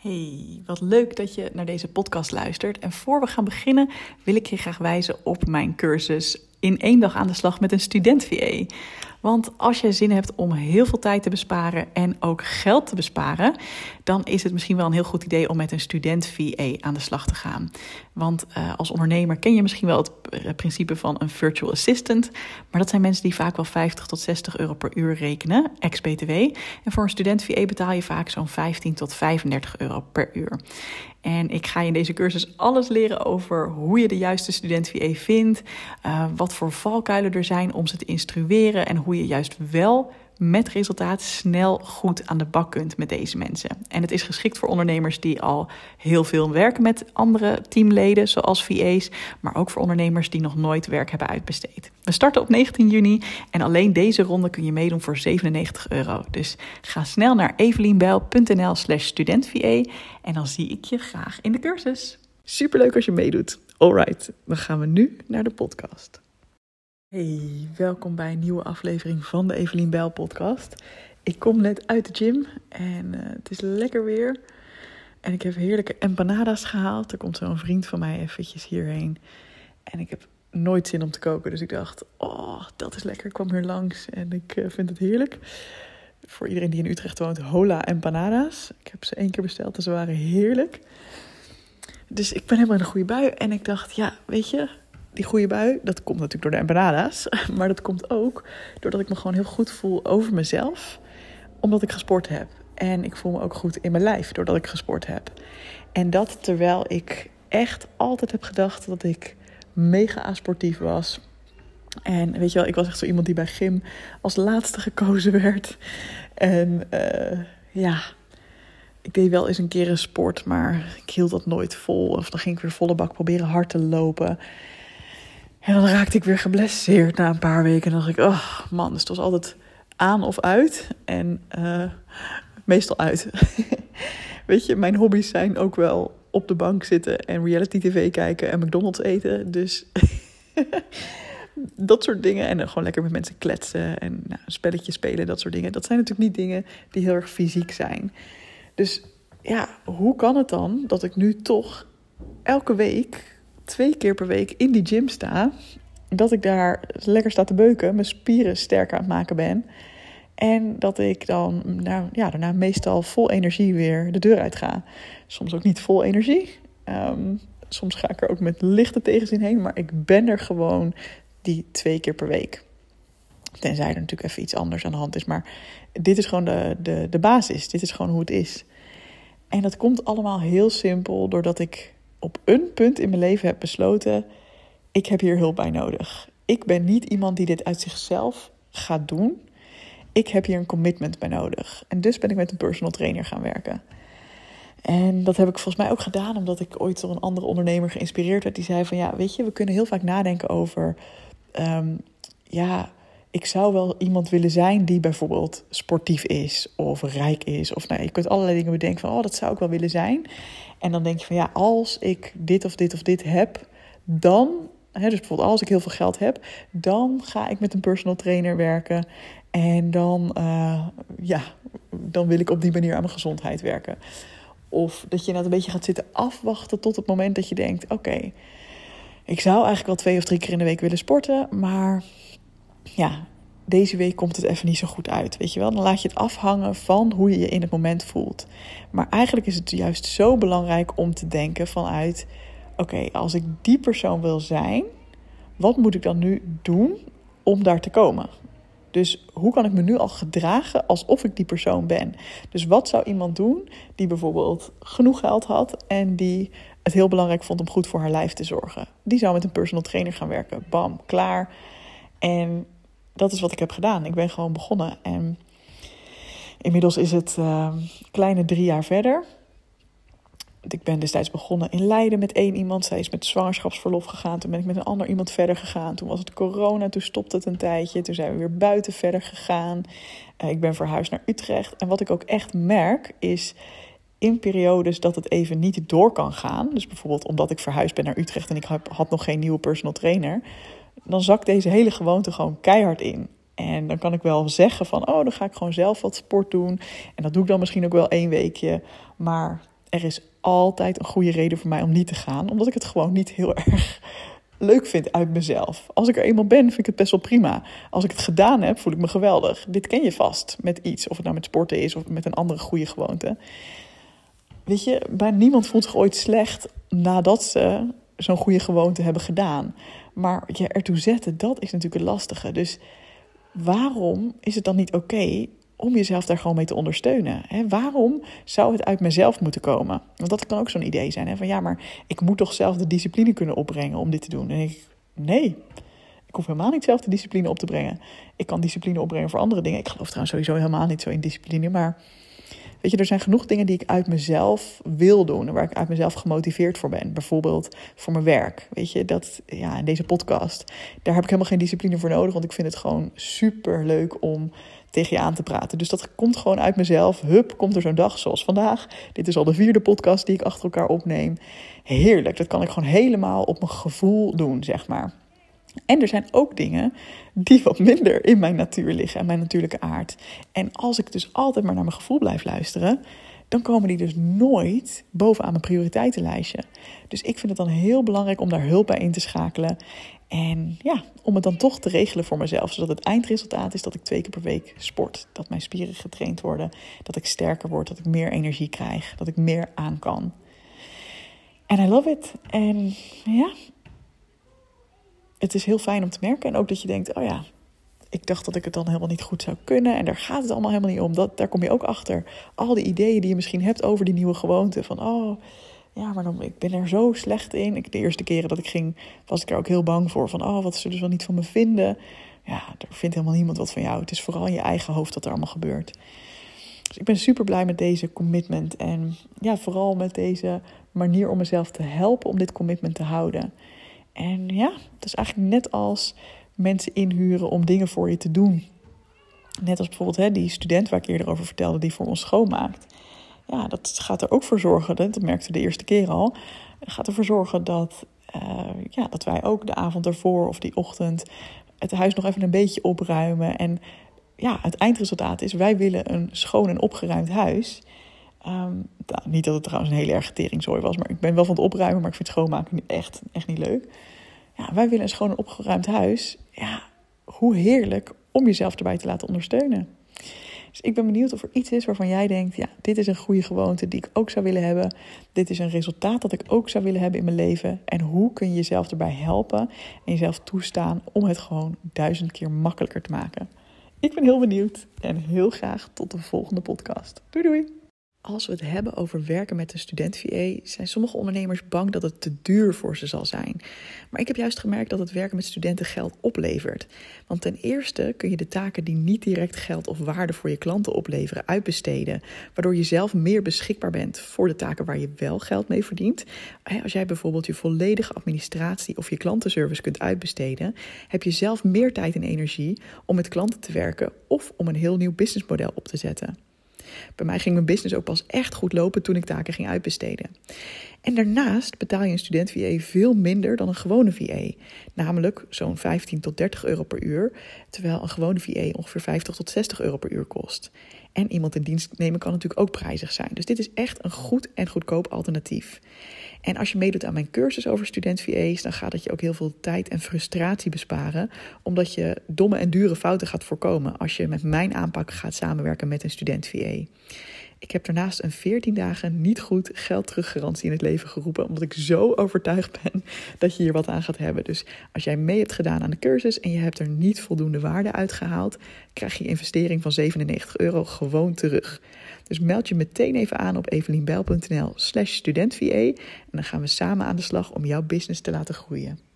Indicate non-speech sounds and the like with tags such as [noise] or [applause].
Hey, wat leuk dat je naar deze podcast luistert. En voor we gaan beginnen, wil ik je graag wijzen op mijn cursus in één dag aan de slag met een student VA. Want als je zin hebt om heel veel tijd te besparen en ook geld te besparen, dan is het misschien wel een heel goed idee om met een student VA aan de slag te gaan. Want uh, als ondernemer ken je misschien wel het eh, principe van een virtual assistant, maar dat zijn mensen die vaak wel 50 tot 60 euro per uur rekenen, ex-BTW. En voor een student VA betaal je vaak zo'n 15 tot 35 euro per uur. En ik ga je in deze cursus alles leren over hoe je de juiste student VA vindt, uh, wat voor valkuilen er zijn om ze te instrueren en hoe je juist wel met resultaat snel goed aan de bak kunt met deze mensen. En het is geschikt voor ondernemers die al heel veel werken met andere teamleden, zoals VA's, maar ook voor ondernemers die nog nooit werk hebben uitbesteed. We starten op 19 juni en alleen deze ronde kun je meedoen voor 97 euro. Dus ga snel naar evelienbel.nl slash studentva en dan zie ik je graag in de cursus. Superleuk als je meedoet. Alright, dan gaan we nu naar de podcast. Hey, welkom bij een nieuwe aflevering van de Evelien Bijl podcast. Ik kom net uit de gym en uh, het is lekker weer. En ik heb heerlijke empanadas gehaald. Er komt zo'n vriend van mij eventjes hierheen. En ik heb nooit zin om te koken, dus ik dacht, oh, dat is lekker. Ik kwam hier langs en ik uh, vind het heerlijk. Voor iedereen die in Utrecht woont, hola empanadas. Ik heb ze één keer besteld en ze waren heerlijk. Dus ik ben helemaal in een goede bui. En ik dacht, ja, weet je, die goede bui, dat komt natuurlijk door de empanadas. [laughs] Maar dat komt ook doordat ik me gewoon heel goed voel over mezelf. Omdat ik gesport heb. En ik voel me ook goed in mijn lijf doordat ik gesport heb. En dat terwijl ik echt altijd heb gedacht dat ik mega asportief was. En weet je wel, ik was echt zo iemand die bij gym als laatste gekozen werd. En uh, ja, ik deed wel eens een keer een sport, maar ik hield dat nooit vol. Of dan ging ik weer volle bak proberen hard te lopen. En dan raakte ik weer geblesseerd na een paar weken. En dan dacht ik, oh man, dus het was altijd aan of uit. En uh, meestal uit. [laughs] Weet je, mijn hobby's zijn ook wel op de bank zitten en reality tv kijken en McDonald's eten. Dus [laughs] dat soort dingen. En gewoon lekker met mensen kletsen en nou, spelletjes spelen, dat soort dingen. Dat zijn natuurlijk niet dingen die heel erg fysiek zijn. Dus ja, hoe kan het dan dat ik nu toch elke week twee keer per week in die gym sta. Dat ik daar lekker sta te beuken, mijn spieren sterker aan het maken ben. En dat ik dan nou, ja, daarna meestal vol energie weer de deur uit ga. Soms ook niet vol energie. Ehm, soms ga ik er ook met lichte tegenzin heen. Maar ik ben er gewoon die twee keer per week. Tenzij er natuurlijk even iets anders aan de hand is. Maar dit is gewoon de, de, de basis. Dit is gewoon hoe het is. En dat komt allemaal heel simpel doordat ik op een punt in mijn leven heb besloten: ik heb hier hulp bij nodig. Ik ben niet iemand die dit uit zichzelf gaat doen. Ik heb hier een commitment bij nodig. En dus ben ik met een personal trainer gaan werken. En dat heb ik volgens mij ook gedaan omdat ik ooit door een andere ondernemer geïnspireerd werd. Die zei van ja, weet je, we kunnen heel vaak nadenken over. Um, ja, ik zou wel iemand willen zijn die bijvoorbeeld sportief is of rijk is. Of nou, je kunt allerlei dingen bedenken van, oh, dat zou ik wel willen zijn. En dan denk je van, ja, als ik dit of dit of dit heb, dan, hè, dus bijvoorbeeld als ik heel veel geld heb, dan ga ik met een personal trainer werken. En dan, uh, ja, dan wil ik op die manier aan mijn gezondheid werken. Of dat je nou een beetje gaat zitten afwachten tot het moment dat je denkt: oké, ik zou eigenlijk wel twee of drie keer in de week willen sporten, maar ja, deze week komt het even niet zo goed uit. Weet je wel, dan laat je het afhangen van hoe je je in het moment voelt. Maar eigenlijk is het juist zo belangrijk om te denken vanuit: oké, als ik die persoon wil zijn, wat moet ik dan nu doen om daar te komen? Dus hoe kan ik me nu al gedragen alsof ik die persoon ben? Dus wat zou iemand doen die bijvoorbeeld genoeg geld had en die het heel belangrijk vond om goed voor haar lijf te zorgen? Die zou met een personal trainer gaan werken. Bam, klaar. En dat is wat ik heb gedaan. Ik ben gewoon begonnen. En inmiddels is het uh, kleine drie jaar verder. Ik ben destijds begonnen in Leiden met één iemand. Zij is met zwangerschapsverlof gegaan. Toen ben ik met een ander iemand verder gegaan. Toen was het corona, toen stopte het een tijdje. Toen zijn we weer buiten verder gegaan. Uh, ik ben verhuisd naar Utrecht. En wat ik ook echt merk is in periodes dat het even niet door kan gaan. Dus bijvoorbeeld omdat ik verhuisd ben naar Utrecht en ik had nog geen nieuwe personal trainer dan zakt deze hele gewoonte gewoon keihard in. En dan kan ik wel zeggen van, oh, dan ga ik gewoon zelf wat sport doen. En dat doe ik dan misschien ook wel één weekje. Maar er is altijd een goede reden voor mij om niet te gaan, omdat ik het gewoon niet heel [laughs] erg leuk vind uit mezelf. Als ik er eenmaal ben, vind ik het best wel prima. Als ik het gedaan heb, voel ik me geweldig. Dit ken je vast met iets, of het nou met sporten is of met een andere goede gewoonte. Weet je, bij niemand voelt zich ooit slecht nadat ze zo'n goede gewoonte hebben gedaan. Maar je ertoe zetten, dat is natuurlijk het lastige. Dus waarom is het dan niet oké om jezelf daar gewoon mee te ondersteunen? Hè? Waarom zou het uit mezelf moeten komen? Want dat kan ook zo'n idee zijn. Hè? Van ja, maar ik moet toch zelf de discipline kunnen opbrengen om dit te doen. En ik, nee, ik hoef helemaal niet zelf de discipline op te brengen. Ik kan discipline opbrengen voor andere dingen. Ik geloof trouwens sowieso helemaal niet zo in discipline. Maar weet je, er zijn genoeg dingen die ik uit mezelf wil doen. Waar ik uit mezelf gemotiveerd voor ben. Bijvoorbeeld voor mijn werk. Weet je, dat, ja, deze podcast. Daar heb ik helemaal geen discipline voor nodig. Want ik vind het gewoon super leuk om tegen je aan te praten. Dus dat komt gewoon uit mezelf. Hup, komt er zo'n dag zoals vandaag. Dit is al de vierde podcast die ik achter elkaar opneem. Heerlijk, dat kan ik gewoon helemaal op mijn gevoel doen, zeg maar. En er zijn ook dingen die wat minder in mijn natuur liggen en mijn natuurlijke aard. En als ik dus altijd maar naar mijn gevoel blijf luisteren, dan komen die dus nooit bovenaan mijn prioriteitenlijstje. Dus ik vind het dan heel belangrijk om daar hulp bij in te schakelen. En ja, om het dan toch te regelen voor mezelf. Zodat het eindresultaat is dat ik twee keer per week sport. Dat mijn spieren getraind worden. Dat ik sterker word. Dat ik meer energie krijg. Dat ik meer aan kan. En I love it. En ja, het is heel fijn om te merken. En ook dat je denkt, oh ja, ik dacht dat ik het dan helemaal niet goed zou kunnen. En daar gaat het allemaal helemaal niet om. Dat, daar kom je ook achter. Al die ideeën die je misschien hebt over die nieuwe gewoonte. Van, oh, ja, maar dan, ik ben er zo slecht in. Ik, de eerste keren dat ik ging, was ik er ook heel bang voor. Van, oh, wat ze dus wel niet van me vinden. Ja, er vindt helemaal niemand wat van jou. Het is vooral in je eigen hoofd dat er allemaal gebeurt. Dus ik ben super blij met deze commitment. En ja, vooral met deze manier om mezelf te helpen om dit commitment te houden. En ja, het is eigenlijk net als mensen inhuren om dingen voor je te doen. Net als bijvoorbeeld hè, die student waar ik eerder over vertelde, die voor ons schoonmaakt ja, dat gaat er ook voor zorgen, dat merkte de eerste keer al, gaat ervoor zorgen dat, uh, ja, dat wij ook de avond ervoor of die ochtend het huis nog even een beetje opruimen. En ja, het eindresultaat is, wij willen een schoon en opgeruimd huis. Um, nou, niet dat het trouwens een hele erg teringzooi was, maar ik ben wel van het opruimen, maar ik vind schoonmaken echt, echt niet leuk. Ja, wij willen een schoon en opgeruimd huis. Ja, hoe heerlijk om jezelf erbij te laten ondersteunen. Dus ik ben benieuwd of er iets is waarvan jij denkt: ja, dit is een goede gewoonte die ik ook zou willen hebben. Dit is een resultaat dat ik ook zou willen hebben in mijn leven. En hoe kun je jezelf erbij helpen en jezelf toestaan om het gewoon duizend keer makkelijker te maken? Ik ben heel benieuwd en heel graag tot de volgende podcast. Doei doei! Als we het hebben over werken met een student-VA, zijn sommige ondernemers bang dat het te duur voor ze zal zijn. Maar ik heb juist gemerkt dat het werken met studenten geld oplevert. Want ten eerste kun je de taken die niet direct geld of waarde voor je klanten opleveren uitbesteden, waardoor je zelf meer beschikbaar bent voor de taken waar je wel geld mee verdient. Als jij bijvoorbeeld je volledige administratie of je klantenservice kunt uitbesteden, heb je zelf meer tijd en energie om met klanten te werken of om een heel nieuw businessmodel op te zetten. Bij mij ging mijn business ook pas echt goed lopen toen ik taken ging uitbesteden. En daarnaast betaal je een student VA veel minder dan een gewone VA. Namelijk zo'n 15 tot 30 euro per uur. Terwijl een gewone VA ongeveer 50 tot 60 euro per uur kost. En iemand in dienst nemen kan natuurlijk ook prijzig zijn. Dus dit is echt een goed en goedkoop alternatief. En als je meedoet aan mijn cursus over student VA's, dan gaat het je ook heel veel tijd en frustratie besparen, omdat je domme en dure fouten gaat voorkomen als je met mijn aanpak gaat samenwerken met een student VA. Ik heb daarnaast een 14 dagen niet goed geld teruggarantie in het leven geroepen, omdat ik zo overtuigd ben dat je hier wat aan gaat hebben. Dus als jij mee hebt gedaan aan de cursus en je hebt er niet voldoende waarde uitgehaald, krijg je investering van 97 euro gewoon terug. Dus meld je meteen even aan op evelienbijl.nl slash studentvA en dan gaan we samen aan de slag om jouw business te laten groeien.